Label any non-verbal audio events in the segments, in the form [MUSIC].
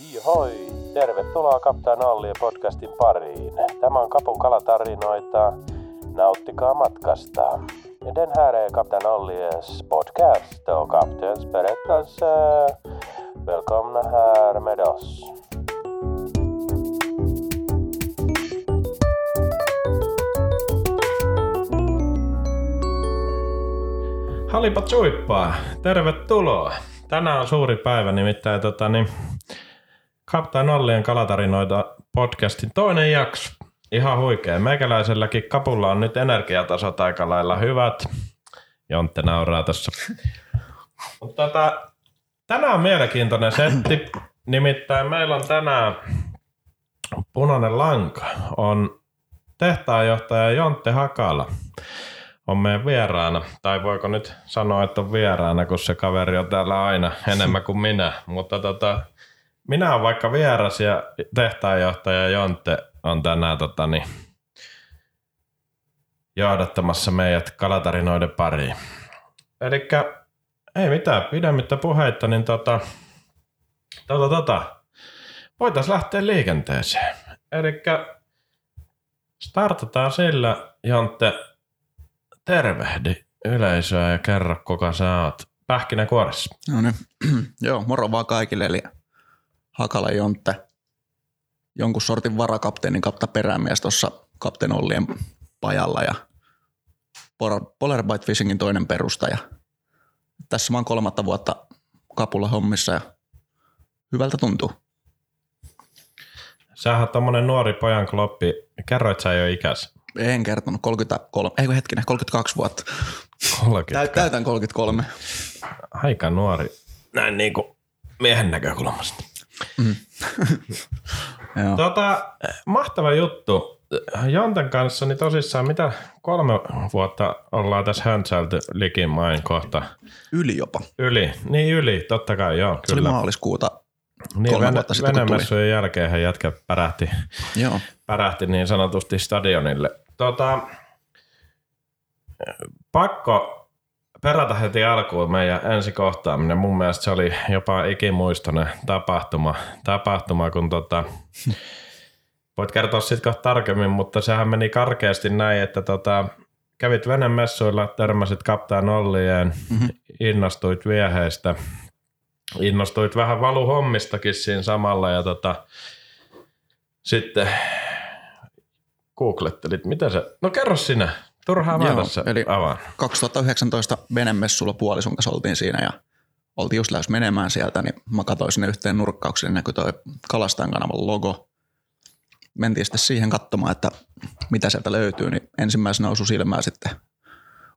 Hoi, tervetuloa Kaptaan Allien podcastin pariin. Tämä on Kapun kalatarinoita. Nauttikaa matkasta. Den här är Kapten Ollies podcast och kaptens berättelse. Välkomna här med oss. Halipa suippaa, tervetuloa. Tänään on suuri päivä, nimittäin tota, niin, Kaptain Ollien kalatarinoita podcastin toinen jakso. Ihan huikea. Meikäläiselläkin kapulla on nyt energiatasot aika lailla hyvät. Jontte nauraa. Mutta tota, tänään on mielenkiintoinen setti. Nimittäin meillä on tänään punainen lanka. On tehtaanjohtaja Jontte Hakala on meidän vieraana. Tai voiko nyt sanoa, että on vieraana, kun se kaveri on täällä aina enemmän kuin minä. Mutta tota, minä olen vaikka vieras ja tehtaanjohtaja Jontte on tänään tota, niin, johdattamassa meidät kalatarinoiden pariin. Eli ei mitään pidemmittä puheita, niin tota, tota, tota, voitaisiin lähteä liikenteeseen. Eli startataan sillä, Jontte, tervehdi yleisöä ja kerro, kuka sä oot pähkinäkuoressa. No niin, [CLEARS THROAT] joo, moro vaan kaikille, eli Hakala Jontte, jonkun sortin varakapteenin kapta perämies tuossa kapteen Ollien pajalla ja Polar Bite Fishingin toinen perustaja. Tässä mä oon kolmatta vuotta kapulla hommissa ja hyvältä tuntuu. Sähän tommonen nuori pojan kloppi. Kerroit sä jo ikäs? En kertonut, 33, ei hetkinen, 32 vuotta. 30. Täytän 33. Aika nuori. Näin niinku miehen näkökulmasta. Mm. [LAUGHS] tota, mahtava juttu. Jonten kanssa, niin tosissaan mitä kolme vuotta ollaan tässä höntsäilty likimain kohta. Yli jopa. Yli, niin yli, totta kai joo. Kyllä. Se oli maaliskuuta niin, kolme vuotta sitten Venemessujen jälkeen hän jätkä pärähti, joo. pärähti niin sanotusti stadionille. Tota, pakko perata heti alkuun meidän ensi kohtaaminen. Mun mielestä se oli jopa ikimuistoinen tapahtuma, tapahtuma kun tota, [LAUGHS] voit kertoa sitten tarkemmin, mutta sehän meni karkeasti näin, että tota, kävit venemessuilla, törmäsit kaptaan Ollien, mm-hmm. innostuit vieheistä, innostuit vähän valuhommistakin siinä samalla ja tota, sitten googlettelit, mitä se, no kerro sinä, Turhaa mä tässä eli avaan. 2019 venemessulla puolison kanssa oltiin siinä ja oltiin just lähes menemään sieltä, niin mä katsoin sinne yhteen nurkkaukseen, niin näkyi toi Kalastajan kanavan logo. Mentiin sitten siihen katsomaan, että mitä sieltä löytyy, niin ensimmäisenä osui silmään sitten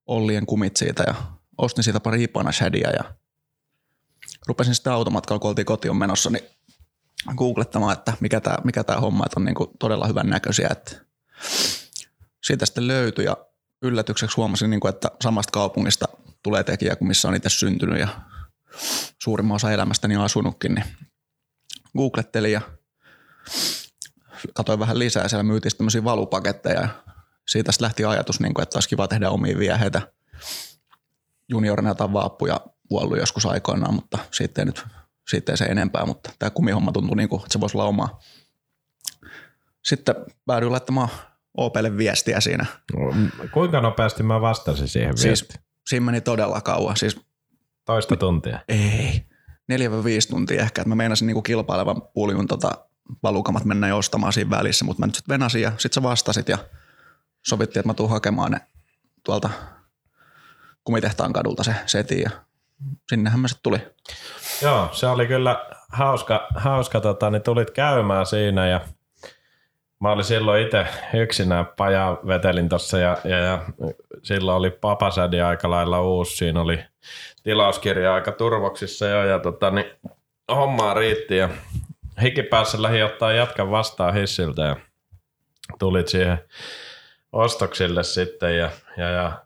Ollien kumit siitä ja ostin siitä pari Ipana shadia ja rupesin sitten automatkalla, kun oltiin kotiin menossa, niin googlettamaan, että mikä tämä mikä tää homma, että on niin todella hyvän näköisiä, että siitä sitten löytyi ja yllätykseksi huomasin, niin kuin, että samasta kaupungista tulee tekijä kuin missä on itse syntynyt ja suurimman osa elämästäni on asunutkin, niin googlettelin ja katsoin vähän lisää. Siellä myytiin tämmöisiä valupaketteja ja siitä lähti ajatus, niin kuin, että olisi kiva tehdä omia vieheitä. Juniorina tai vaappuja kuollut joskus aikoinaan, mutta siitä ei nyt siitä ei se enempää, mutta tämä kumihomma tuntui niin kuin, että se voisi olla oma. Sitten päädyin laittamaan Opelle viestiä siinä. Kuinka nopeasti mä vastasin siihen siis, viestiin? Siinä meni todella kauan. Siis, Toista tuntia? Ei. 4-5 tuntia ehkä. Mä meinasin niinku kilpailevan puljun tota, valukamat mennä jo ostamaan siinä välissä, mutta mä nyt sitten venasin ja sitten sä vastasit ja sovittiin, että mä tuun hakemaan ne tuolta kumitehtaan kadulta se setin ja sinnehän mä sitten tuli. Joo, se oli kyllä hauska, hauska tota, niin tulit käymään siinä ja – Mä olin silloin itse yksinään pajaa vetelin tuossa ja, ja, ja, silloin oli papasädi aika lailla uusi. Siinä oli tilauskirja aika turvoksissa jo ja tota, niin, hommaa riitti ja hikipäässä lähi ottaa jatkan vastaan hissiltä ja tulit siihen ostoksille sitten ja, ja, ja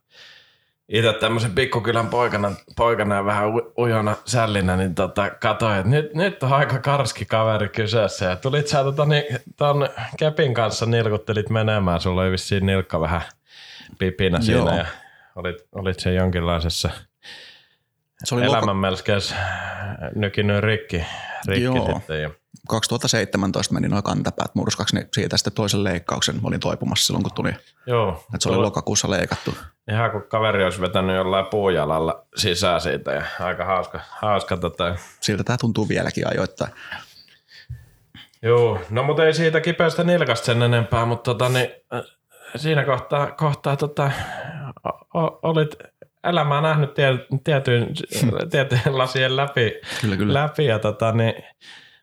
itse tämmöisen pikkukylän poikana, poikana ja vähän ujona sällinä, niin tota, katsoin, että nyt, nyt on aika karski kaveri kyseessä. Ja tulit sä tota, niin, ton Kepin kanssa nilkuttelit menemään, sulla oli vissiin nilkka vähän pipinä siinä Joo. ja olit, olit se jonkinlaisessa se oli melkein nykinyt rikki, rikki Joo. sitten. Ja. 2017 meni noin kantapäät murskaksi, niin siitä sitten toisen leikkauksen olin toipumassa silloin, kun tuli. Joo. Että se oli lokakuussa leikattu. Ihan kun kaveri olisi vetänyt jollain puujalalla sisään siitä ja aika hauska, hauska tota. Siltä tämä tuntuu vieläkin ajoittain. Joo, no mutta ei siitä kipeästä nilkasta sen enempää, mutta tota, niin, äh, siinä kohtaa, kohtaa tota, o, olit elämää nähnyt tie, tietyn, [LAUGHS] tietyn lasien läpi, Kyllä, kyllä. läpi ja tota, niin,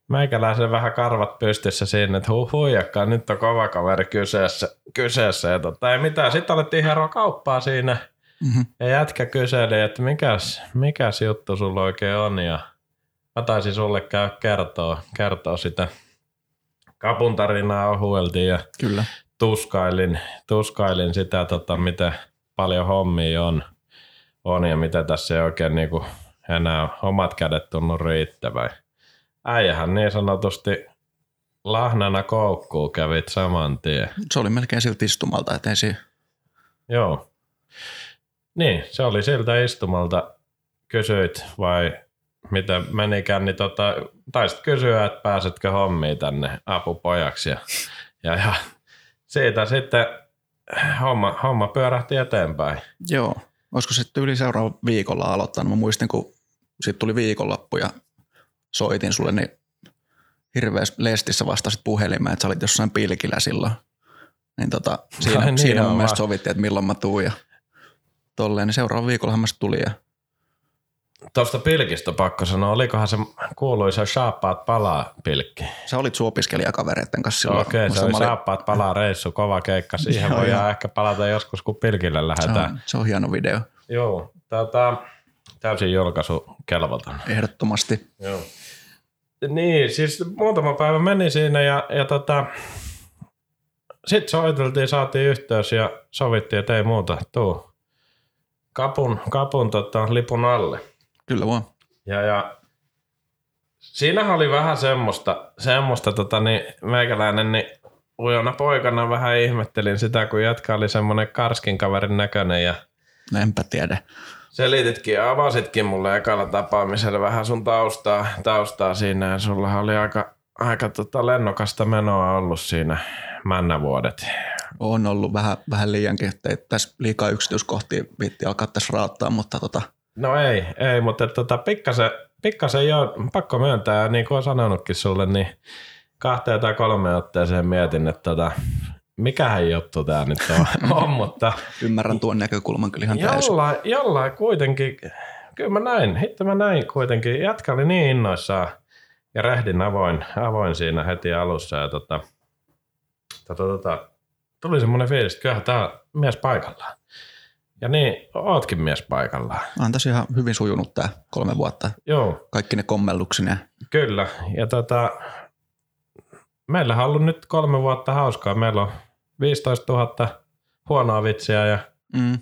meikäläisen vähän karvat pystyssä siinä, että hu, huijakkaan, nyt on kova kaveri kyseessä. kyseessä ja tota, ei mitään. Sitten alettiin hieroa kauppaa siinä Mm-hmm. ja jätkä kyseli, että mikäs, mikäs juttu sulla oikein on ja mä taisin sulle käy kertoa, kertoa sitä kapun tarinaa ohueltiin ja Kyllä. tuskailin, tuskailin sitä, tota, miten paljon hommia on, on ja mitä tässä ei oikein niinku enää omat kädet tunnu riittävän. Äijähän niin sanotusti lahnana koukkuu kävit saman tien. Se oli melkein siltä istumalta, että ei siinä Joo. Niin, se oli siltä istumalta. Kysyit vai mitä menikään, niin tota, taisit kysyä, että pääsetkö hommiin tänne apupojaksi. Ja, ja, ja siitä sitten homma, homma pyörähti eteenpäin. Joo. Olisiko sitten yli seuraava viikolla aloittanut? Mä muistin, kun sitten tuli viikonloppu ja soitin sulle, niin hirveässä lestissä vastasit puhelimeen, että sä olit jossain pilkillä silloin. Niin tota, [LAUGHS] siinä, Ai niin, siinä mun mielestä sovittiin, että milloin mä tuun ja tolleen, niin seuraava viikollahan mä sit tulin ja Tuosta pilkistä pakko sanoa, olikohan se kuuluisa Shaappaat palaa pilkki? sä olit sun opiskelijakavereiden kanssa silloin. Okei, se Muistan, oli olin- Shaappaat palaa reissu, kova keikka. [LAUGHS] Siihen Joo, voidaan joo. ehkä palata joskus, kun pilkille se, lähdetään. on, se on hieno video, Joo, tota, täysin julkaisu kelvoton. ehdottomasti. Joo. Niin, siis muutama päivä meni siinä ja, ja tota, sitten soiteltiin, saatiin yhteys ja sovittiin, että ei muuta, tuu kapun, kapun tota, lipun alle. Kyllä vaan. Ja, ja siinähän oli vähän semmoista, semmoista tota, niin, meikäläinen, niin ujona poikana vähän ihmettelin sitä, kun jätkä oli semmoinen karskin kaverin näköinen ja No enpä tiedä. Selititkin ja avasitkin mulle ekalla tapaamisella vähän sun taustaa, taustaa siinä ja sulla oli aika, aika tota lennokasta menoa ollut siinä männävuodet. On ollut vähän, vähän liiankin, että tässä liikaa yksityiskohtia viitti alkaa tässä raattaa, mutta tota, No ei, ei, mutta tota, pikkasen, pikkasen jo pakko myöntää, niin kuin olen sanonutkin sulle, niin kahteen tai kolmeen otteeseen mietin, että tota, mikähän juttu tämä nyt on, [LAUGHS] on mutta ymmärrän tuon näkökulman kyllä ihan täysin. jollain, jollain kuitenkin, kyllä mä näin, hitto mä näin kuitenkin, jätkä oli niin innoissaan ja rehdin avoin, avoin siinä heti alussa ja tota, tota, tota, tuli semmoinen fiilis, että kyllähän on mies paikallaan. Ja niin, ootkin mies paikallaan. On tässä ihan hyvin sujunut tämä kolme vuotta. Joo, Kaikki ne kommelluksineen. Kyllä, ja tota, meillähän on ollut nyt kolme vuotta hauskaa. Meillä on 15 000 huonoa vitsiä ja Mm,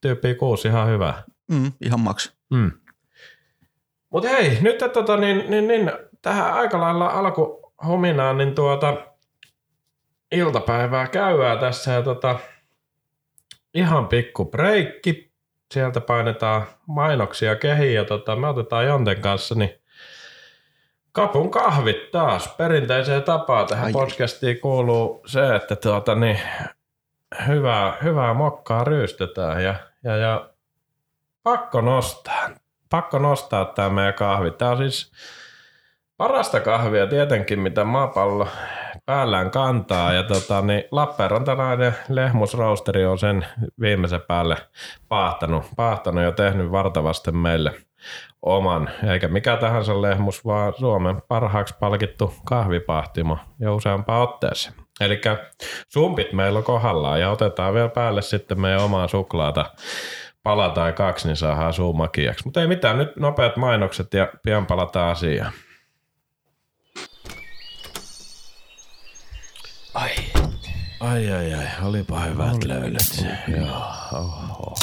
tyyppiä kuusi ihan hyvää. mm, ihan maks. Mm. Mutta hei, nyt tota, niin, niin, niin, tähän aika lailla alkuhominaan, niin tuota, iltapäivää käydään tässä ja tota, ihan pikku breikki. Sieltä painetaan mainoksia kehiin ja tota, me otetaan Jonten kanssa niin kapun kahvit taas. Perinteiseen tapaan tähän Ai podcastiin kuuluu se, että tuota, niin, hyvää, hyvää mokkaa ryystetään ja, ja, ja pakko nostaa. Pakko nostaa tämä meidän kahvi. Tämä on siis parasta kahvia tietenkin, mitä maapallo päällään kantaa. Ja tota, niin Lappeenrantalainen lehmusroosteri on sen viimeisen päälle paahtanut, paahtanut ja tehnyt vartavasti meille oman, eikä mikä tahansa lehmus, vaan Suomen parhaaksi palkittu kahvipahtimo jo useampaan otteeseen. Eli sumpit meillä on kohdallaan ja otetaan vielä päälle sitten meidän omaa suklaata pala tai kaksi, niin saadaan suu makiaksi. Mutta ei mitään, nyt nopeat mainokset ja pian palataan asiaan. Ai, Ai ai ai, olipa hyvät löydöt. Joo, oho.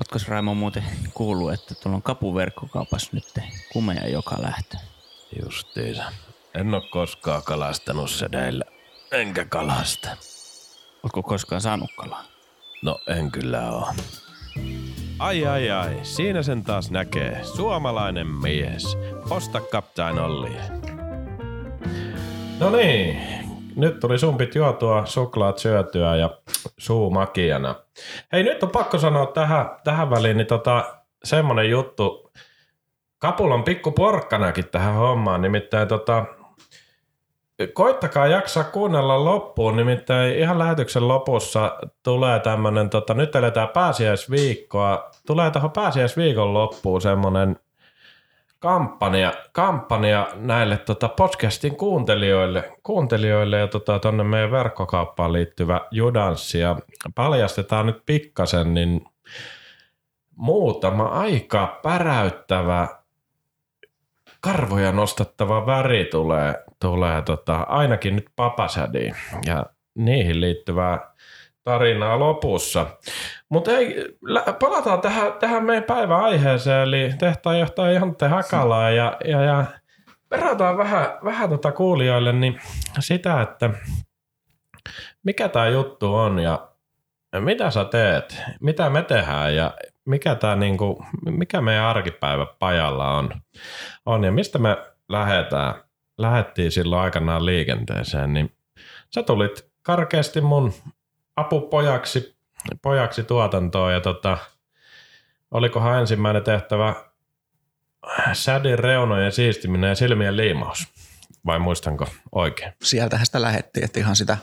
Ootko Raimo muuten kuullut, että tuolla on kapuverkkokaupassa nyt kumeja joka lähtö? Justiinsa. En ole koskaan kalastanut sedeillä, enkä kalasta. Ootko koskaan saanut kalaa? No en kyllä oo. Ai ai ai, siinä sen taas näkee. Suomalainen mies. Osta Captain Olli. No niin, nyt tuli sumpit juotua, suklaat syötyä ja suu makiana. Hei, nyt on pakko sanoa tähän, tähän väliin niin tota, semmonen juttu. Kapulla on pikku porkkanakin tähän hommaan, nimittäin tota, koittakaa jaksaa kuunnella loppuun, nimittäin ihan lähetyksen lopussa tulee tämmönen, tota, nyt eletään pääsiäisviikkoa, tulee tähän pääsiäisviikon loppuun semmonen kampanja, kampanja näille tota podcastin kuuntelijoille, kuuntelijoille ja tota, tonne meidän verkkokauppaan liittyvä judanssi. Ja paljastetaan nyt pikkasen, niin muutama aika päräyttävä karvoja nostattava väri tulee, tulee tota, ainakin nyt papasädiin ja niihin liittyvää tarinaa lopussa. Mutta palataan tähän, tähän meidän päivän aiheeseen, eli tehtaanjohtaja Jontte Hakalaa ja, ja, ja verrataan vähän, vähän tota kuulijoille niin sitä, että mikä tämä juttu on ja mitä sä teet, mitä me tehdään ja mikä, tää niinku, mikä meidän arkipäivä pajalla on, on ja mistä me lähdetään, lähettiin silloin aikanaan liikenteeseen, niin sä tulit karkeasti mun apupojaksi pojaksi tuotantoon ja tota, olikohan ensimmäinen tehtävä sädin reunojen siistiminen ja silmien liimaus, vai muistanko oikein? Sieltähän sitä lähettiin, että ihan sitä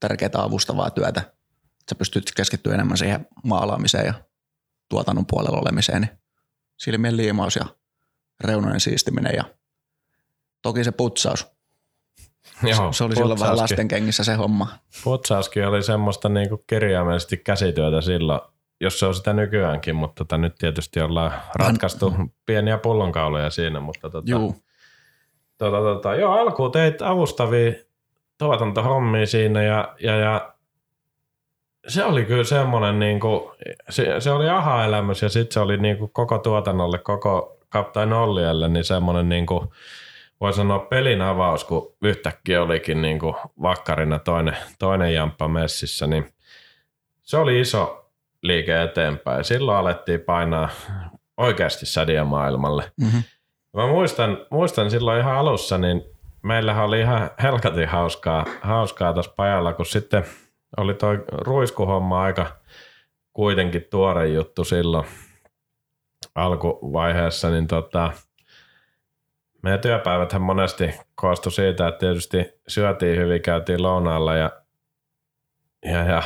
tärkeää avustavaa työtä. Sä pystyt keskittyä enemmän siihen maalaamiseen ja tuotannon puolella olemiseen, niin silmien liimaus ja reunojen siistiminen ja toki se putsaus. Joo, se oli silloin vähän lasten kengissä se homma. Putsauskin oli semmoista niinku kirjaimellisesti käsityötä silloin, jos se on sitä nykyäänkin, mutta tota, nyt tietysti ollaan ratkaistu Hän... pieniä pullonkauloja siinä, mutta tota, Juu. Tota, tota, joo, alkuun teit avustavia tuotantohommia siinä ja, ja, ja se oli kyllä semmoinen, niin kuin, se, se oli aha-elämys ja sitten se oli niin kuin koko tuotannolle, koko Kaptain Ollielle, niin semmoinen niin kuin, voi sanoa pelin avaus, kun yhtäkkiä olikin niin kuin vakkarina toinen, toinen jamppa messissä, niin se oli iso liike eteenpäin. Silloin alettiin painaa oikeasti sädiä maailmalle. Mm-hmm. Mä muistan, muistan silloin ihan alussa, niin meillähän oli ihan helkatin hauskaa, hauskaa tuossa pajalla, kun sitten oli toi ruiskuhomma aika kuitenkin tuore juttu silloin alkuvaiheessa, niin tota, meidän työpäiväthän monesti koostui siitä, että tietysti syötiin hyvin, käytiin lounaalla ja, ja, ja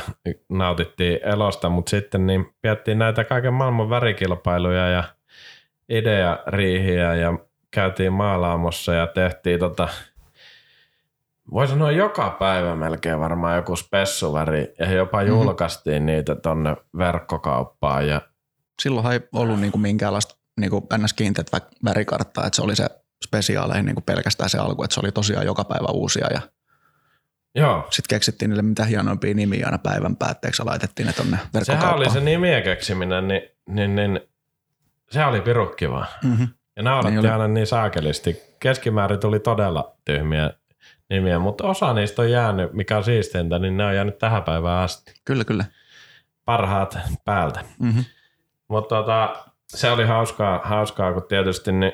nautittiin elosta, mutta sitten niin piettiin näitä kaiken maailman värikilpailuja ja ideariihiä ja käytiin maalaamossa ja tehtiin tota, voi sanoa joka päivä melkein varmaan joku spessuväri ja jopa mm-hmm. julkaistiin niitä tonne verkkokauppaan. Ja... Silloin ei ollut niinku minkäänlaista niinku ns. kiinteät värikarttaa, että se oli se spesiaaleihin niin kuin pelkästään se alku, että se oli tosiaan joka päivä uusia ja Joo. Sitten keksittiin niille mitä hienoimpia nimiä aina päivän päätteeksi ja laitettiin ne tonne verkkokauppaan. Sehän oli se nimien keksiminen, niin, niin, niin se oli pirukkiva. Mm-hmm. Ja nauratti niin aina niin saakelisti. Keskimäärin tuli todella tyhmiä nimiä, mutta osa niistä on jäänyt, mikä on siisteintä, niin ne on jäänyt tähän päivään asti. Kyllä, kyllä. Parhaat päältä. Mm-hmm. Mutta tota, se oli hauskaa, hauskaa, kun tietysti niin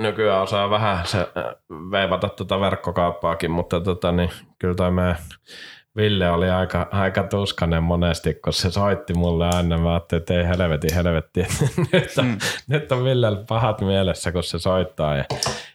nykyään osaa vähän se, äh, veivata tuota verkkokauppaakin, mutta tota, niin, kyllä toi meidän Ville oli aika, aika tuskanen monesti, kun se soitti mulle aina. Mä ajattelin, että ei helveti, helvetti. [LAUGHS] nyt, on, mm. nyt on Villellä pahat mielessä, kun se soittaa. Ja,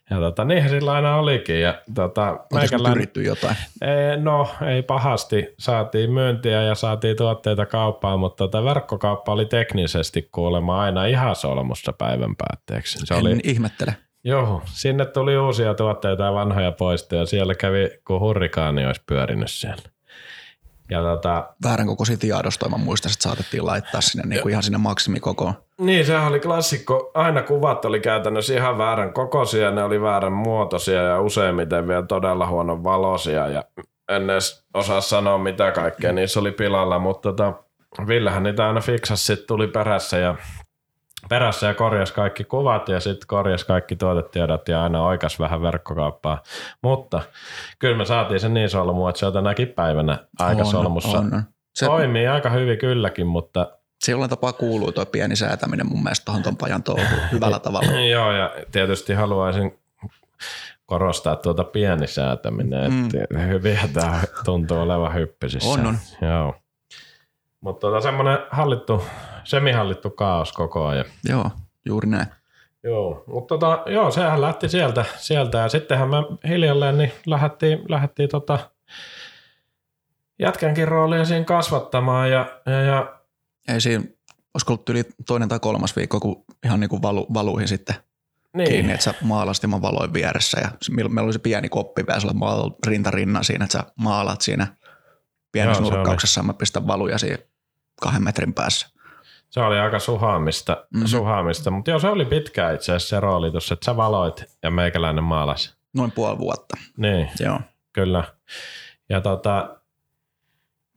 ja tota, niinhän sillä aina olikin. Ja, tota, meikälän, yritty jotain? Ei, no, ei pahasti. Saatiin myyntiä ja saatiin tuotteita kauppaan, mutta tota, verkkokauppa oli teknisesti kuulemma aina ihan solmussa päivän päätteeksi. Se en oli, ihmettele. Joo, sinne tuli uusia tuotteita ja vanhoja poistoja. ja siellä kävi, kun hurrikaani olisi pyörinyt siellä. Ja tota, Väärän kokoisia tiedostoja, että saatettiin laittaa sinne niin kuin ihan sinne maksimikokoon. Niin, sehän oli klassikko. Aina kuvat oli käytännössä ihan väärän kokoisia, ne oli väärän muotoisia ja useimmiten vielä todella huonon valoisia. Ja en edes osaa sanoa mitä kaikkea niissä oli pilalla, mutta tota, Villehän niitä aina fiksasi, sitten tuli perässä ja perässä ja korjas kaikki kuvat ja sitten korjas kaikki tuotetiedot ja aina oikas vähän verkkokauppaa. Mutta kyllä me saatiin se niin solmu, että se on tänäkin päivänä aika on, solmussa. On. Se... Toimii aika hyvin kylläkin, mutta Se jollain tapaa kuuluu tuo pieni säätäminen mun mielestä tuohon ton pajan touhuun hyvällä [LAUGHS] tavalla. Joo, ja tietysti haluaisin korostaa tuota pienisäätäminen, mm. että hyviä tämä tuntuu olevan hyppisissä. On, on. Joo. Mutta tuota, semmoinen hallittu, semihallittu kaos koko ajan. Joo, juuri näin. Joo, mutta tota, joo, sehän lähti sieltä, sieltä ja sittenhän me hiljalleen niin lähdettiin, lähdettiin tota, jätkänkin roolia siinä kasvattamaan ja, ja, ja Ei siinä, olisiko ollut yli toinen tai kolmas viikko, kun ihan niin kuin valu, valuihin sitten niin, kiinni, että sä maalasit ja mä valoin vieressä. Ja meillä oli se pieni koppi vielä sulla maalalla rinta rinnan siinä, että sä maalat siinä pienessä Joo, se nurkkauksessa ja mä pistän valuja siinä kahden metrin päässä. se oli aika suhaamista, Mhm. mm-hmm. suhaamista. mutta joo, se oli pitkä itse asiassa se rooli tuossa, että sä valoit ja meikäläinen maalasi. Noin puoli vuotta. Niin, Joo. kyllä. Ja tota,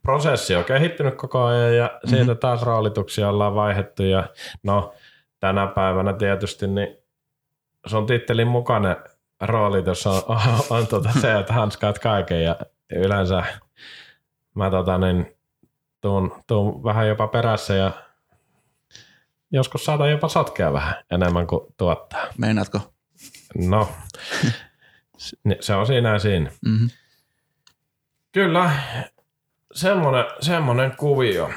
prosessi on kehittynyt koko ajan ja Mhm. siitä taas roolituksia ollaan vaihdettu ja no tänä päivänä tietysti niin sun tittelin mukainen roolitus on, [LAUGHS] on, on tota se, että hanskaat kaiken ja yleensä mä tota niin, tuun, tuun vähän jopa perässä ja joskus saatan jopa sotkea vähän enemmän kuin tuottaa. Meinaatko? No, se on siinä ja siinä. Mm-hmm. Kyllä, semmonen, semmonen kuvio.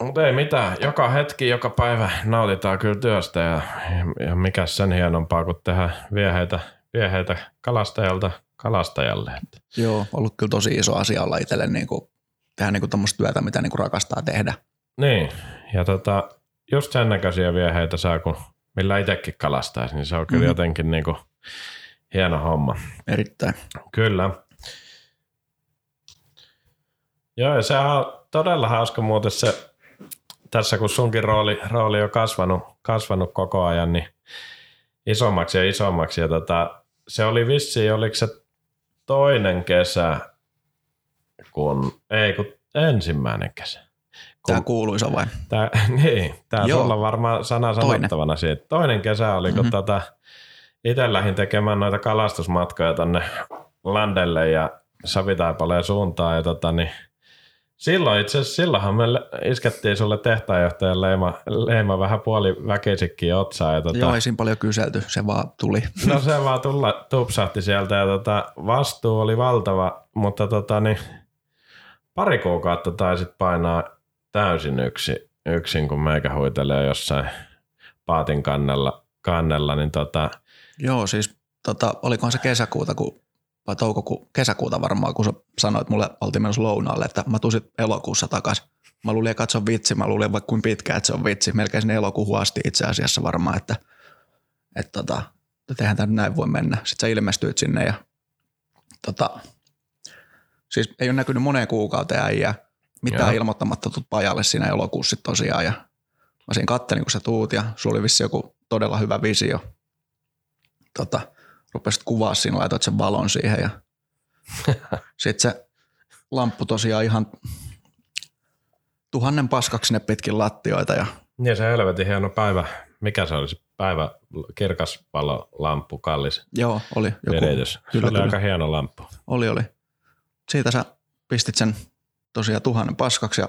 Mutta ei mitään, joka hetki, joka päivä nautitaan kyllä työstä ja, ja mikä sen hienompaa kuin tehdä vieheitä, vieheitä kalastajalta kalastajalle. Joo, ollut kyllä tosi iso asia olla itselle niin kuin, tehdä niin kuin työtä, mitä niin kuin rakastaa tehdä. Niin, ja tota, just sen näköisiä vieheitä saa, kun millä itsekin kalastaisi, niin se on kyllä mm-hmm. jotenkin niinku hieno homma. Erittäin. Kyllä. Joo, ja se on todella hauska muuten se, tässä kun sunkin rooli, rooli on kasvanut, kasvanut koko ajan, niin isommaksi ja isommaksi. Ja tota, se oli vissi, oliko se toinen kesä, kun, ei kun ensimmäinen kesä. Kun, Tämä kuuluisa vai? tää, [LAUGHS] niin, tää Joo. sulla on varmaan sana Toinen. sanottavana siitä. Toinen kesä oli, kun Mhm. mm-hmm. tota, itse lähdin tekemään noita kalastusmatkoja tonne Landelle ja Savitaipaleen suuntaan. Ja tota, niin, silloin itse asiassa, silloinhan me iskettiin sulle tehtaanjohtajan leima, leima vähän puoli väkisikin otsaan. Ja tota, Joo, ei siinä paljon kyselty, se vaan tuli. No se vaan tulla, tupsahti sieltä ja tota, vastuu oli valtava, mutta tota, niin, pari kuukautta taisit painaa täysin yksi, yksin, kun meikä huitelee jossain paatin kannella, kannella niin tota, Joo, siis tota, olikohan se kesäkuuta, kun, vai toukoku, kesäkuuta varmaan, kun sä sanoit mulle, oltiin menossa lounaalle, että mä tulisin elokuussa takaisin. Mä luulin, että se on vitsi, mä luulin vaikka kuin pitkä, että se on vitsi. Melkein sinne elokuuhun asti itse asiassa varmaan, että, että, tota, että eihän tämä näin voi mennä. Sitten sä ilmestyit sinne ja tota, siis ei ole näkynyt moneen kuukauteen äijää. Mitään Joo. ilmoittamatta tuut pajalle siinä elokuussa tosiaan. Ja mä siinä kattelin, kun sä tuut ja sulla oli vissi joku todella hyvä visio. Tota, rupesit kuvaa siinä, laitoit sen valon siihen ja [LAUGHS] sitten se lamppu tosiaan ihan tuhannen paskaksi sinne pitkin lattioita ja niin se helvetin hieno päivä, mikä se oli se päivä, kirkas valo, lamppu, kallis joo, oli joku, viritys. Se kyllä, oli kyllä. aika hieno lamppu. oli, oli. Siitä sä pistit sen tosiaan tuhannen paskaksi ja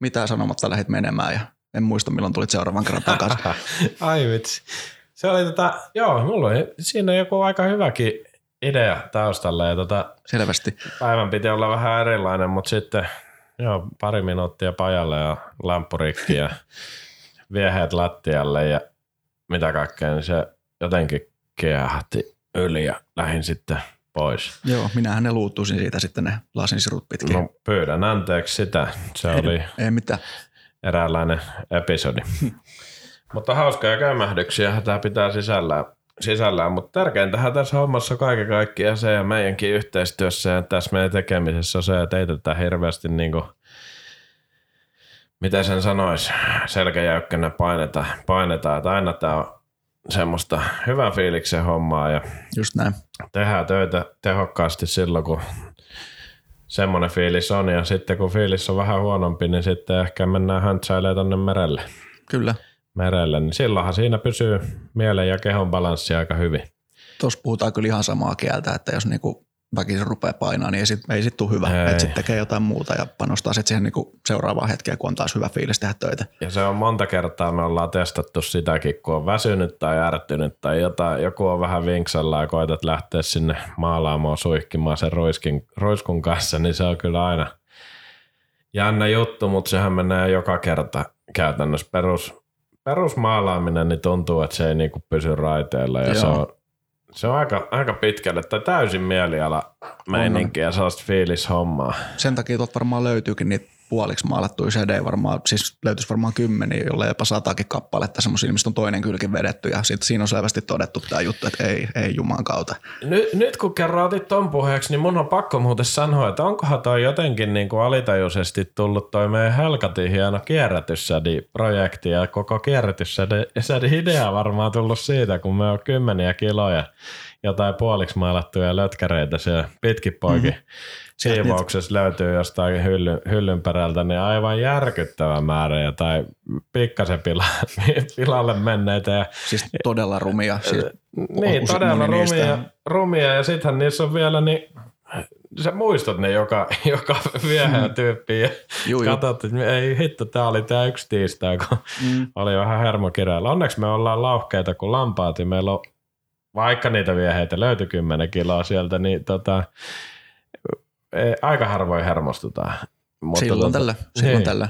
mitään sanomatta lähdit menemään ja en muista milloin tulit seuraavan kerran takaisin. [LAUGHS] Ai vitsi. Se oli tota, joo, mulla oli siinä joku aika hyväkin idea taustalla ja tota, Selvästi. päivän piti olla vähän erilainen, mutta sitten joo, pari minuuttia pajalle ja lampurikki ja vieheet lattialle ja mitä kaikkea, niin se jotenkin kiehahti yli ja lähdin sitten pois. Joo, minähän ne luuttuisin siitä sitten ne lasinsirut pitkin. No pyydän anteeksi sitä, se oli Ei mitään. eräänlainen episodi. [LAUGHS] mutta hauskoja käymähdyksiä tämä pitää sisällään, sisällään. mutta tärkeintähän tässä hommassa kaiken kaikkiaan se ja meidänkin yhteistyössä ja tässä meidän tekemisessä on se, että ei tätä hirveästi niinku, miten sen sanoisi, selkäjäykkänä paineta, painetaan, että aina tämä semmoista hyvän fiiliksen hommaa ja Just näin. tehdään töitä tehokkaasti silloin, kun semmoinen fiilis on. Ja sitten kun fiilis on vähän huonompi, niin sitten ehkä mennään häntsailemaan tonne merelle. Kyllä. merelle. Niin silloinhan siinä pysyy mielen ja kehon balanssi aika hyvin. Tuossa puhutaan kyllä ihan samaa kieltä, että jos niinku väkisin rupeaa painaa, niin ei sit, ei sit tule hyvä. Että sitten tekee jotain muuta ja panostaa sitten siihen niinku seuraavaan hetkeen, kun on taas hyvä fiilis tehdä töitä. Ja se on monta kertaa, me ollaan testattu sitäkin, kun on väsynyt tai ärtynyt tai jotain, joku on vähän vinksalla ja koetat lähteä sinne maalaamaan suihkimaan sen ruiskin, ruiskun kanssa, niin se on kyllä aina jännä juttu, mutta sehän menee joka kerta käytännössä perus, perusmaalaaminen, niin tuntuu, että se ei niinku pysy raiteilla ja Joo. se on, se on aika, aika pitkälle tai täysin mieliala meininkiä, sellaista fiilishommaa. Sen takia tuolta varmaan löytyykin niitä puoliksi maalattuja CD varmaan, siis löytyisi varmaan kymmeniä, jolle jopa satakin kappaletta semmoisia, mistä on toinen kylki vedetty ja sit siinä on selvästi todettu tämä juttu, että ei, ei juman kautta. Nyt, nyt kun kerran otit ton puheeksi, niin mun on pakko muuten sanoa, että onkohan toi jotenkin niin kuin alitajuisesti tullut toi meidän helkatin hieno kierrätyssädi-projekti ja koko kierrätyssädi-idea varmaan tullut siitä, kun me on kymmeniä kiloja jotain puoliksi maalattuja lötkäreitä siellä pitkin poikin mm-hmm. Siivouksessa löytyy jostain hyllyn, hyllyn perältä, niin aivan järkyttävä määrä jotain pikkasen pila, [LAUGHS] pilalle menneitä ja Siis todella rumia. Siis niin, use- todella niistä- rumia, rumia ja sittenhän niissä on vielä niin sä muistat ne joka, [LAUGHS] joka viehän tyyppi ja Juu, katsot, että ei hitto, tää oli tää yksi tiistai, kun mm. [LAUGHS] oli vähän hermokireillä. Onneksi me ollaan lauhkeita kuin lampaat ja meillä on, vaikka niitä vieheitä löytyi 10 kiloa sieltä, niin tota, aika harvoin hermostutaan. Mutta Silloin tota- tällä, silloin niin. tällä.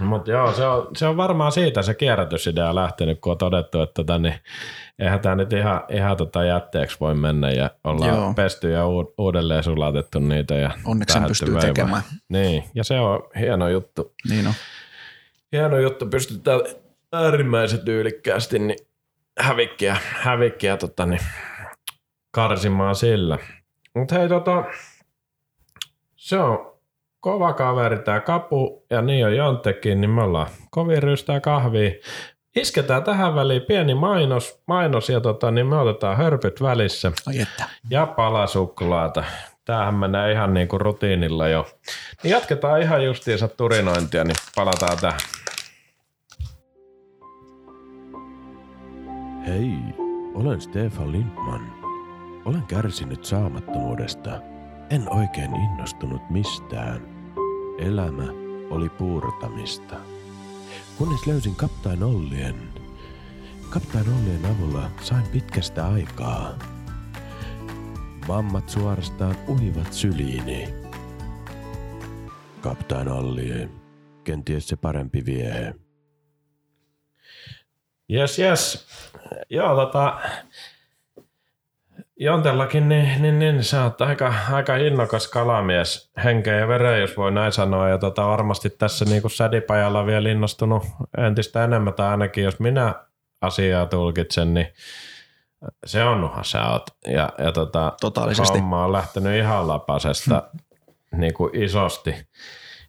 Mutta joo, se on, se on varmaan siitä se kierrätysidea lähtenyt, kun on todettu, että tota, niin, eihän tämä nyt ihan, ihan tota jätteeksi voi mennä ja ollaan Joo. pesty ja uudelleen sulatettu niitä. Ja Onneksi sen pystyy veivaan. tekemään. Niin, ja se on hieno juttu. Niin on. Hieno juttu, pystytään äärimmäisen tyylikkäästi niin hävikkiä, hävikkiä tota, niin, karsimaan sillä. Mutta hei, tota, se on kova kaveri tää Kapu ja niin on Jontekin, niin me ollaan kovin rystää kahvia. Isketään tähän väliin pieni mainos, mainos ja tota, niin me otetaan hörpyt välissä Ai että. ja palasuklaata. Tämähän menee ihan niin kuin rutiinilla jo. Niin jatketaan ihan justiinsa turinointia, niin palataan tähän. Hei, olen Stefan Lindman. Olen kärsinyt saamattomuudesta. En oikein innostunut mistään. Elämä oli puurtamista. Kunnes löysin Kaptain Ollien. Kaptain Ollien avulla sain pitkästä aikaa. Vammat suorastaan uhivat syliini. Kaptain Ollie, kenties se parempi vie. Jes, jes. Joo, tota, Jontellakin, niin, niin, niin sä oot aika, aika innokas kalamies henkeä ja veren, jos voi näin sanoa. Ja tota, varmasti tässä niin kuin sädipajalla on vielä innostunut entistä enemmän, tai ainakin jos minä asiaa tulkitsen, niin se onnuhan sä oot. Ja, ja tota, Totaalisesti. homma on lähtenyt ihan lapasesta niin kuin isosti.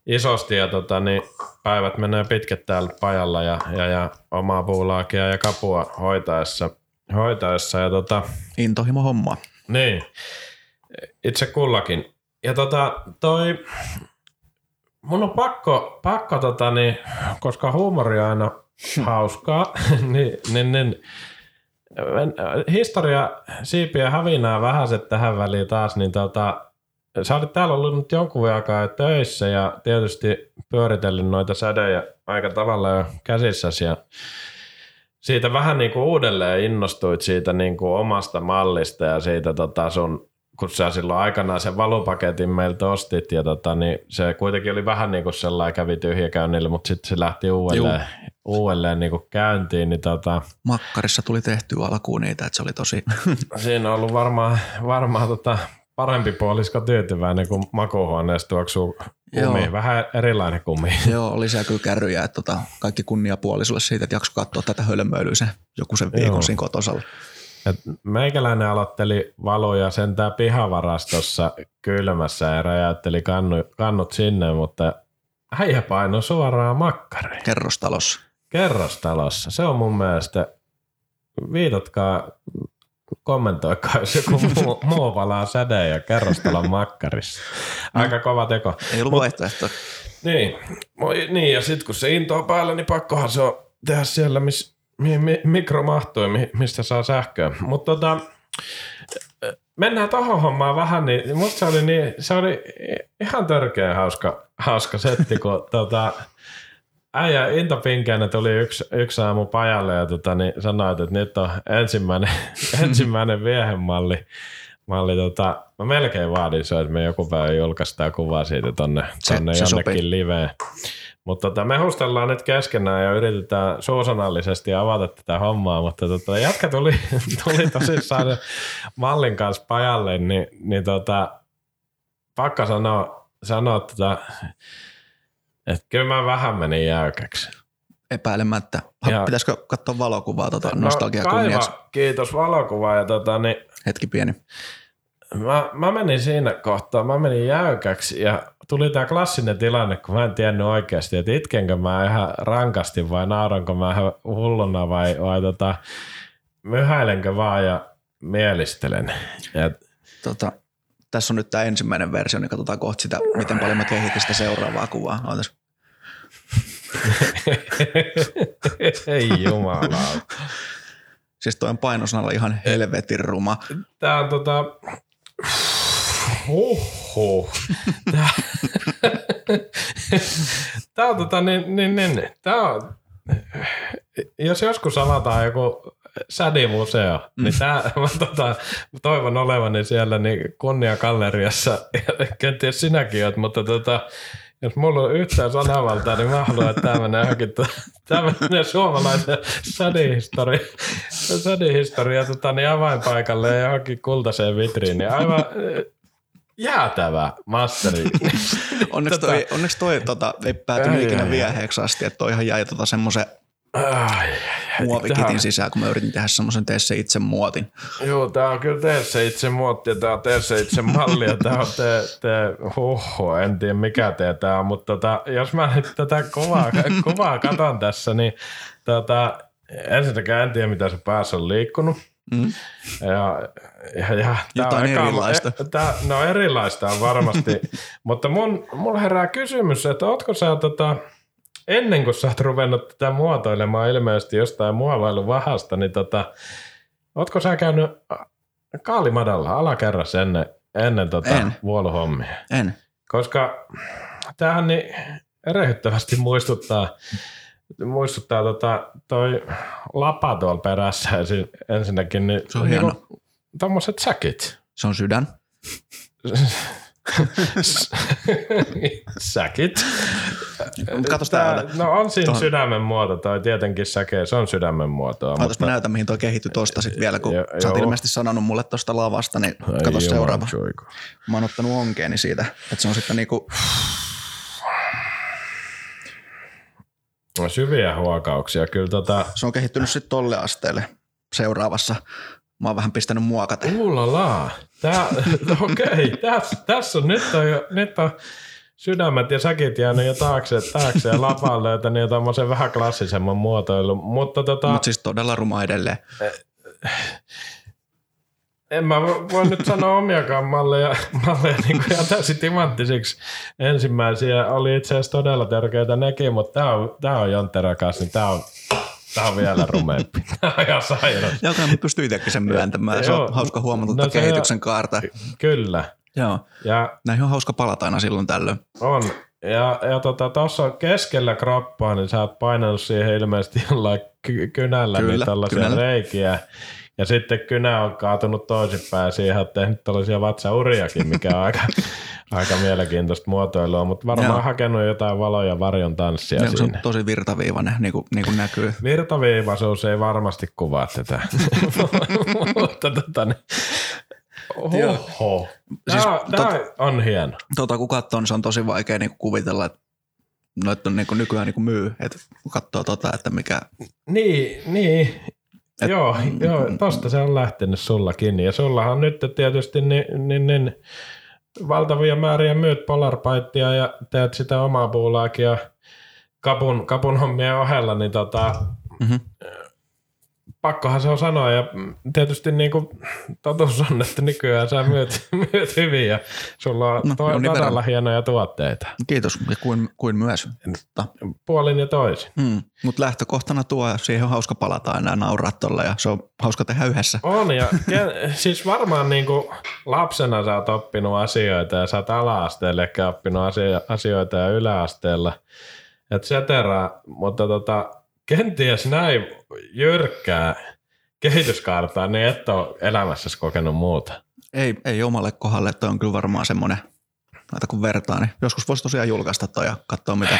Isosti ja tota, niin päivät menee pitkät täällä pajalla ja, ja, ja omaa puulaakia ja kapua hoitaessa. Hoitaessa ja tota, Intohimo hommaa. niin, itse kullakin. Ja tota, toi, mun on pakko, pakko tota niin, koska huumori on aina hauskaa, [LAUGHS] niin, niin, niin historia siipiä hävinää vähäset tähän väliin taas, niin tota, sä olit täällä ollut nyt jonkun aikaa jo töissä ja tietysti pyöritellyt noita sädejä aika tavalla jo käsissäsi ja siitä vähän niin kuin uudelleen innostuit siitä niin kuin omasta mallista ja siitä tota sun, kun sä silloin aikanaan sen valupaketin meiltä ostit ja tota, niin se kuitenkin oli vähän niin kuin sellainen kävi tyhjäkäynnillä, mutta sitten se lähti uudelleen, uudelleen niin kuin käyntiin, niin tota, Makkarissa tuli tehtyä alkuun niitä, että se oli tosi... [LAUGHS] siinä on ollut varmaan, varmaan tota parempi puolisko tyytyväinen, kun makuuhuoneessa tuoksuu kumi. Joo. Vähän erilainen kumi. [LAUGHS] Joo, oli siellä kyllä kärryjä, että tota, kaikki kunnia puolisolle siitä, että jakso katsoa tätä hölmöilyä sen joku sen viikon Joo. siinä kotosalla. Et meikäläinen aloitteli valoja sentään pihavarastossa kylmässä ja räjäytteli kannu, kannut sinne, mutta äijä painoi suoraan makkariin. Kerrostalossa. Kerrostalossa. Se on mun mielestä, viitatkaa, kommentoikaa, jos joku muu, [LAUGHS] muu palaa säde ja kerrostalon makkarissa. Aika kova teko. Ei ollut Mut- vaihtoehtoa. Niin, niin ja sitten kun se into on päällä, niin pakkohan se on tehdä siellä, missä mi, mi, mikro mahtuu, mi, mistä saa sähköä. Mutta tota, mennään tohon hommaan vähän, niin musta se oli, niin, se oli ihan törkeä hauska, hauska setti, kun tota, äijä Into Pinkeinen tuli yksi, yksi aamu pajalle ja tota, niin sanoi, että nyt on ensimmäinen, [LAUGHS] ensimmäinen viehemalli. Malli, tota, mä melkein vaadin se, että me joku päivä julkaistaan kuvaa siitä tonne, Se- tonne se jonnekin sopii. liveen. Mutta tota, me hustellaan nyt keskenään ja yritetään suusanallisesti avata tätä hommaa, mutta tota, jatka tuli, [LAUGHS] tuli tosissaan mallin kanssa pajalle, niin, niin tota, pakka sanoa, sanoa tota, että kyllä mä vähän menin jäykäksi. Epäilemättä. Ha, Ja- Pitäisikö katsoa valokuvaa tota, nostalgia kunniaksi? kiitos valokuvaa ja tota, niin, Hetki pieni. Mä, mä menin siinä kohtaa, mä menin jäykäksi ja tuli tää klassinen tilanne, kun mä en tiennyt oikeasti, että itkenkö mä ihan rankasti vai nauranko mä ihan hulluna vai, vai tota, myhäilenkö vaan ja mielistelen. Ja, Tota, tässä on nyt tämä ensimmäinen versio, niin katsotaan kohta sitä, miten paljon mä kehitin sitä seuraavaa kuvaa. Ootas. [LAUGHS] ei jumala. Siis toi on painosanalla ihan helvetin ruma. Tää on tota... Huhhuh. Tää, Tää on tota niin, niin, niin. Tää on... Jos joskus avataan joku sädimuseo, mm. niin tää, [LAUGHS] mä tota, toivon olevani siellä niin kunniakalleriassa, ja [LAUGHS] kenties sinäkin oot, mutta tota, jos mulla on yhtään sanavaltaa, niin mä haluan, että tämä menee johonkin, [LAUGHS] menee suomalaisen sädihistoria, sädihistoria tota, niin avainpaikalle ja johonkin kultaiseen vitriiniin. Aivan äh, jäätävä masteri. Onneksi Tota- toi, onneksi toi tota, ei päätynyt ikinä vieheeksi asti, että toihan jäi tota semmoisen Ai, muovikitin sisään, kun mä yritin tehdä semmoisen tee se itse muotin. Joo, tää on kyllä tee se itse muotti ja tää on tee se itse malli ja tää on tee, tee huhho, en tiedä mikä tee tää on, mutta tota, jos mä nyt tätä kuvaa, kuvaa katon tässä, niin tota, ensinnäkään en tiedä mitä se päässä on liikkunut. Mm. Ja, ja, ja Jotain on eka- erilaista. e- Tää, no erilaista on varmasti, [LAUGHS] mutta mun, mulla herää kysymys, että ootko sä tota, ennen kuin sä oot ruvennut tätä muotoilemaan ilmeisesti jostain muovailuvahasta, niin tota, ootko sä käynyt kaalimadalla alakerrassa ennen, ennen tota En. vuoluhommia? En. Koska tämähän niin erehyttävästi muistuttaa, muistuttaa tota, toi lapa tuolla perässä ensin, ensinnäkin. Niin, Se on hieno. Tommoset säkit. Se on sydän. [LAUGHS] [LAUGHS] säkit. Katos tää, no on siinä Tuohon. sydämen muoto, toi tietenkin säke, se on sydämen muotoa. Ootas mä näytän, mihin toi kehittyi tosta sit vielä, kun Jo- sä oot ilmeisesti sanonut mulle tosta lavasta, niin Ai kato jumala, seuraava. Joiko. Mä oon ottanut onkeeni siitä, että se on sitten niinku, No, syviä huokauksia. Kyllä tota, se on kehittynyt sitten tolle asteelle seuraavassa. Mä oon vähän pistänyt muokata. Uulala. Tää, [LAUGHS] okei, tässä, tässä on, nyt on, jo, nyt on sydämet ja säkit jäänyt jo taakse, taakse ja lapa on löytänyt jo tommosen vähän klassisemman muotoilun. Mutta tota, Mutta siis todella ruma edelleen. en mä vo- voi nyt sanoa omiakaan malleja, malleja niin kuin täysin timanttisiksi. Ensimmäisiä oli itse asiassa todella tärkeitä nekin, mutta tää on, tää on Jontte rakas, niin tää on, tää on vielä rumeempi. [LAUGHS] Tää on ihan sairas. Joo, kyllä mä pystyn itsekin sen myöntämään. Se Joo. on hauska huomata No se- kehityksen kaarta. Kyllä. Joo. Ja Näihin on hauska palata aina silloin tällöin. On. Ja, ja tota, tuossa keskellä kroppaa, niin sä oot painanut siihen ilmeisesti jollain ky- kynällä Kyllä, niin tällaisia kynällä. reikiä. Ja sitten kynä on kaatunut toisinpäin ja siihen on tehnyt tällaisia vatsauriakin, mikä on aika, [LAUGHS] aika mielenkiintoista muotoilua, mutta varmaan Joo. hakenut jotain valo- ja varjon tanssia Ja se on tosi virtaviivainen, niin kuin, niin kuin näkyy. Virtaviivaisuus ei varmasti kuvaa tätä. [LAUGHS] mutta tota, niin, Oho. Tämä, Siis tämä tot- on hieno. Tota, kun katsoo, niin se on tosi vaikea niin kuvitella, että noit on niin nykyään niin myy, että kun katsoo tota, että mikä, Niin, niin. Et- joo, joo, tosta se on lähtenyt sullakin. Ja sullahan nyt tietysti niin, niin, niin valtavia määriä myyt Polarpaittia ja teet sitä omaa puulaakin ja kapun, kapun hommien ohella, niin tota, Mhm. Pakkohan se on sanoa ja tietysti niin kuin totuus on, että nykyään sä myyt, [LAUGHS] myyt hyvin ja sulla on No, no, todella hienoja tuotteita. Kiitos ja kuin, kuin myös. Mutta, Puolin ja toisin. mm, mutta lähtökohtana tuo siihen on hauska palata aina ja nauraa tolla ja se on hauska tehdä yhdessä. On ja [LAUGHS] siis varmaan niin kuin lapsena sä oot oppinut asioita ja sä oot ala-asteella ehkä oppinut asio- asioita ja yläasteella, et cetera, mutta tota, kenties näin jyrkkää kehityskaartaa, niin et ole elämässäsi kokenut muuta. Ei, ei omalle kohdalle, toi on kyllä varmaan semmoinen, noita kun vertaa, niin joskus voisi tosiaan julkaista toi ja katsoa mitä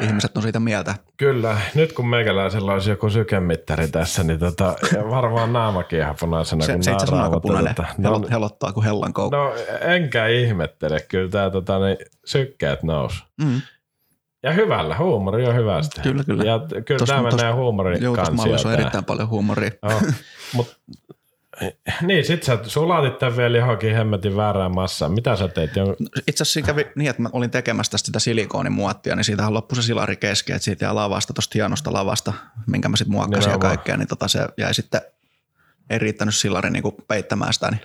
ihmiset on siitä mieltä. Kyllä, nyt kun meikäläisellä olisi joku sykemittari tässä, niin tota, varmaan naamakin ihan punaisena, Se, kun se itse asiassa aika punainen, tota, no, no, helottaa kuin hellan koukku. no, enkä ihmettele, kyllä tää tota, niin, sykkeet nousi. Mm. Ja hyvällä, huumori on hyvästä. Kyllä, kyllä. Ja kyllä Tos- tämä tos- menee huumorin Joo, tuossa on erittäin paljon huumoria. Joo, mut, niin, sit sä sulatit tämän vielä johonkin hemmetin väärään massaan. Mitä sä teit? Jo- Itse asiassa siinä kävi niin, että mä olin tekemässä tästä sitä silikoonimuottia, niin siitähän loppui se silari kesken, että siitä jää lavasta, tuosta hienosta lavasta, minkä mä sitten muokkasin ja kaikkea, niin tota se jäi sitten, ei riittänyt silari niin kuin peittämään sitä, niin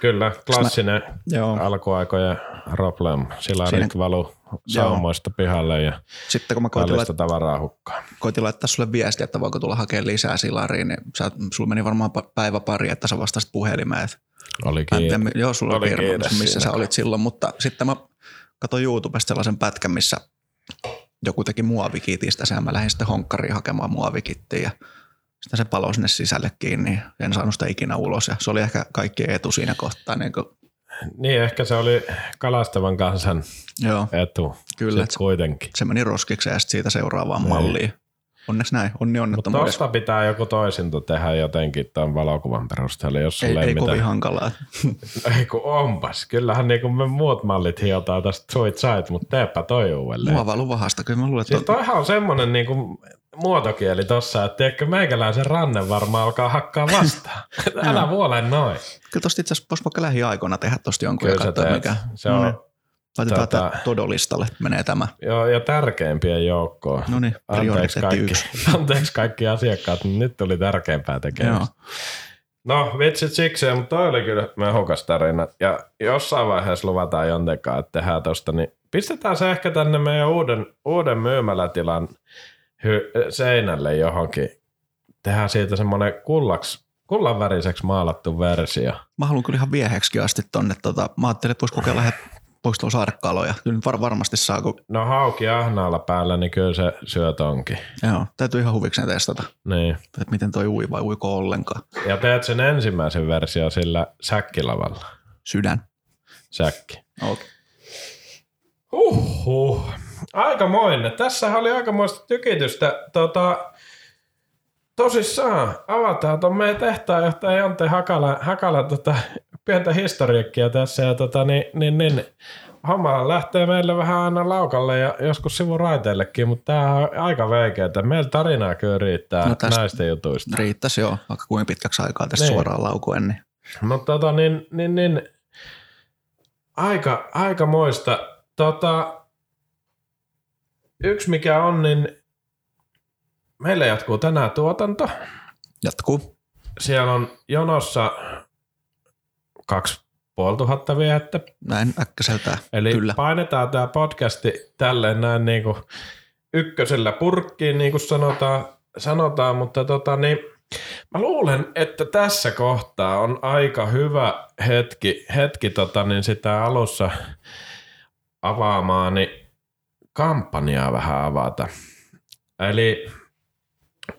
Kyllä, klassinen Joo. alkuaikojen problem. Sillä Siinä- Rick valu saumoista pihalle ja sitten kun mä koitin, lait- tavaraa hukkaan. koitin laittaa sulle viestiä, että voiko tulla hakemaan lisää silariin, niin sä, sulla meni varmaan päivä pari, että sä vastasit puhelimeen. Oli kiinni. tiedä, joo, sulla Oli oli missä siinä. sä olit silloin, mutta sitten mä katsoin YouTubesta sellaisen pätkän, missä joku teki muovikitistä, sehän mä lähdin sitten honkkariin hakemaan muovikittiä ja sitten se palo sinne sisälle kiinni, en saanut sitä ikinä ulos ja se oli ehkä kaikkien etu siinä kohtaa. Niin kuin, Niin, ehkä se oli kalastavan kansan joo, etu. Kyllä, Sit kuitenkin. se meni roskiksi ja siitä seuraavaan Niin. malliin. Onneksi näin, onni Mutta onnettomuudessa. tosta pitää joku toisinto tehdä jotenkin tämän valokuvan perusteella, jos Ei, ei, ei, kovin hankalaa. [LAUGHS] Ei kun onpas. Kyllähän niinku me muut mallit hiotaan tästä soit sait, mutta teepä toi uudelleen. Muovailu vahasta, kyllä mä luulen, että Siis toihan on semmonen niinku muotokieli tossa, että tiedätkö, meikäläisen ranne varmaan alkaa hakkaa vastaan. [LAUGHS] Älä vuole noin. kyllä tosta itse asiassa voisi vaikka lähiaikoina tehdä tosta jonkun Kyllä ja katsoa mikä. Se No on niin. Laitetaan tota-. Todolistalle, menee tämä. jo, jo tärkeimpien joukkoon. No niin, Anteeksi kaikki, [LAUGHS] anteeksi kaikki asiakkaat, mutta nyt tuli tärkeämpää tekemistä. Joo. No vitsit sikseen, mutta toi oli kyllä mehukas tarina. Ja jossain vaiheessa luvataan jontekaan, että tehdään tosta, niin pistetään se ehkä tänne meidän uuden, uuden myymälätilan hy- seinälle johonkin. Tehdään siitä semmoinen kullaks, kullan väriseksi maalattu versio. Mä haluan kyllä ihan vieheksi asti tonne. Tota, mä ajattelin, että voisi kokeilla tuolla sarkkaloja. Kyllä var, varmasti saa, kun No hauki ahnaalla päällä, niin kyllä se syö tonkin. joo, täytyy ihan huvikseen testata, Niin. että miten toi ui vai uiko ollenkaan. Ja teet sen ensimmäisen versio sillä säkkilavalla. Sydän. Säkki. Okay. Huhhuh. Aikamoinen. Tässä oli aikamoista tykitystä. Tota, tosissaan, avataan tuon meidän tehtaanjohtaja Jante Hakala, Hakala tota, pientä historiikkia tässä. Ja tota, niin, niin, niin, homma lähtee meille vähän aina laukalle ja joskus sivuraiteillekin, mutta tämä on aika veikeätä. Meillä tarinaa kyllä riittää No näistä jutuista. Riittäisi joo, vaikka kuinka pitkäksi aikaa tästä Niin. suoraan laukuen. Niin. Mutta tota, niin, niin, niin, aika, aika moista. Tota, yksi mikä on, niin meillä jatkuu tänään tuotanto. Jatkuu. Siellä on jonossa kaksi puoli tuhatta viehettä. Näin äkkäseltään. Eli Kyllä. painetaan tämä podcasti tälleen näin niin kuin ykkösellä purkkiin, niin kuin sanotaan, sanotaan mutta tota niin, mä luulen, että tässä kohtaa on aika hyvä hetki, hetki tota niin sitä alussa avaamaan, niin kampanjaa vähän avata. Eli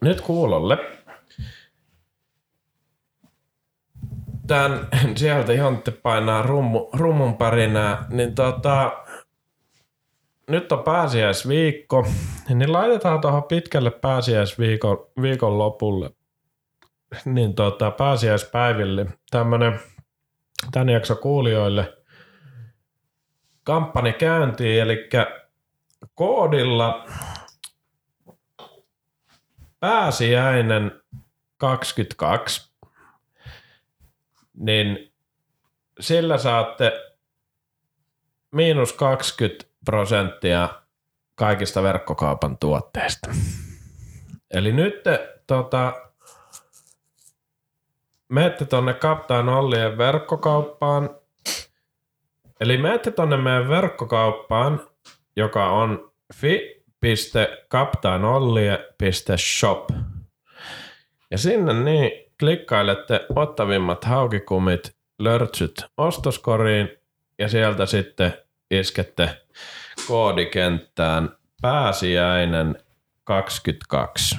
nyt kuulolle. Tän, sieltä Jontte painaa rummu, rummun pärinää, niin tota, nyt on pääsiäisviikko, niin laitetaan tuohon pitkälle pääsiäisviikon viikon lopulle, niin tota, pääsiäispäiville tämmönen tän jakso kuulijoille kampanja käyntiin, eli koodilla pääsiäinen 22, niin sillä saatte miinus 20 prosenttia kaikista verkkokaupan tuotteista. Eli nyt te, tota, menette tonne Kaptaan Ollien verkkokauppaan. Eli menette tonne meidän verkkokauppaan, joka on fi.kaptaanollie.shop. Ja sinne niin klikkailette ottavimmat haukikumit, lörtsyt ostoskoriin ja sieltä sitten iskette koodikenttään pääsiäinen 22.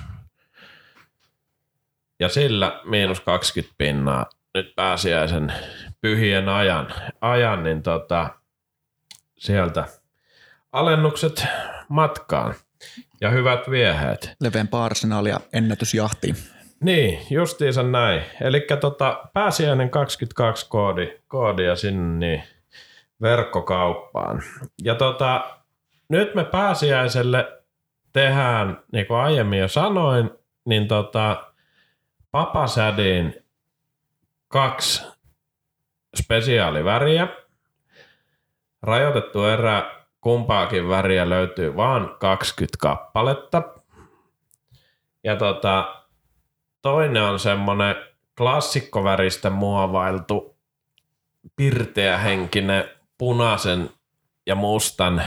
Ja sillä miinus 20 pinnaa nyt pääsiäisen pyhien ajan, ajan niin tota, sieltä alennukset matkaan ja hyvät vieheet. Leveämpää arsenaalia ennätysjahtiin. Niin, justiinsa näin. Eli tota, pääsiäinen 22 koodi, koodia sinne niin verkkokauppaan. Ja tota, nyt me pääsiäiselle tehdään, niin kuin aiemmin jo sanoin, niin tota, papasädin kaksi spesiaaliväriä. Rajoitettu erä kumpaakin väriä löytyy vain 20 kappaletta. Ja tota, toinen on semmonen klassikkoväristä muovailtu pirteä henkinen punaisen ja mustan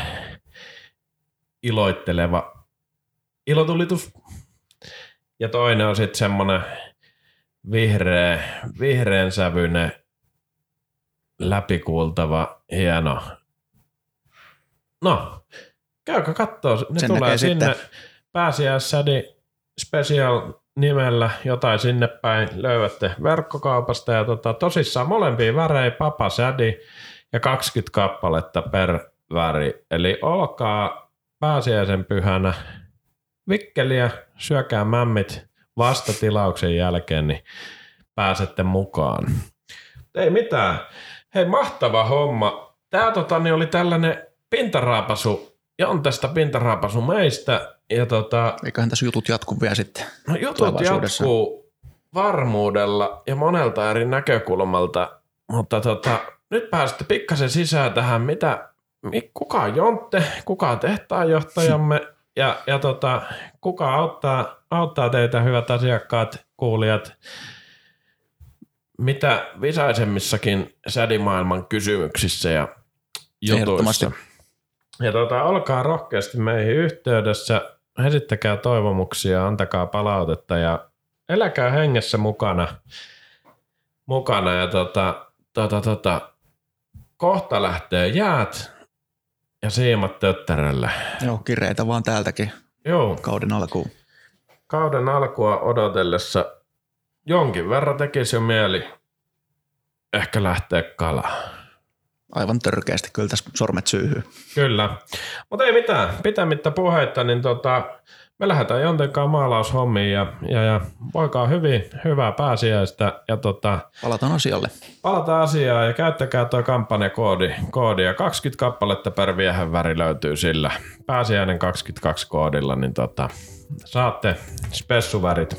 iloitteleva ilotulitus. Ja toinen on sitten semmonen vihreä, vihreän sävyinen läpikuultava hieno. No, käykö kattoo. Ne Sen tulee sinne sitten. pääsiäissädi special nimellä jotain sinne päin löydätte verkkokaupasta ja tota, tosissaan molempia värejä papa sädi ja 20 kappaletta per väri. Eli olkaa pääsiäisen pyhänä vikkeliä, syökää mämmit vastatilauksen jälkeen, niin pääsette mukaan. Ei mitään. Hei, mahtava homma. Tää tota, niin oli tällainen pintaraapasu, on tästä pintaraapasu meistä. Ja tota, Eiköhän tässä jutut jatku vielä sitten. no jutut jatkuu varmuudella ja monelta eri näkökulmalta, mutta tota, nyt pääsitte pikkasen sisään tähän, mitä, mi- kuka on Jontte, kuka on tehtaanjohtajamme ja, ja tota, kuka auttaa, auttaa teitä hyvät asiakkaat, kuulijat, mitä visaisemmissakin sädimaailman kysymyksissä ja jutuissa. Ehdottomasti. Ja tota, olkaa rohkeasti meihin yhteydessä, esittäkää toivomuksia, antakaa palautetta ja eläkää hengessä mukana. mukana ja tota, tota, tota, kohta lähtee jäät ja siimat töttärölle. Joo, kireitä vaan täältäkin Joo, kauden alkuun. kauden alkua odotellessa jonkin verran tekisi jo mieli ehkä lähteä kalaan. Aivan törkeästi, kyllä tässä sormet syyhyy. Kyllä. Mutta ei mitään. Pitämättä puheita, niin tota, me lähdetään Jontenkaan maalaushommiin ja, ja, ja voikaa hyvin, hyvää pääsiäistä ja tota, Palataan asialle. palataan asiaan ja käyttäkää tuo kampanjakoodi. Koodi ja 20 kappaletta per viehen väri löytyy sillä. Pääsiäinen 22 koodilla, niin tota, saatte spessuvärit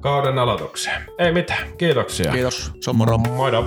kauden aloitukseen. Ei mitään, kiitoksia. Kiitos, se on moro. Moido.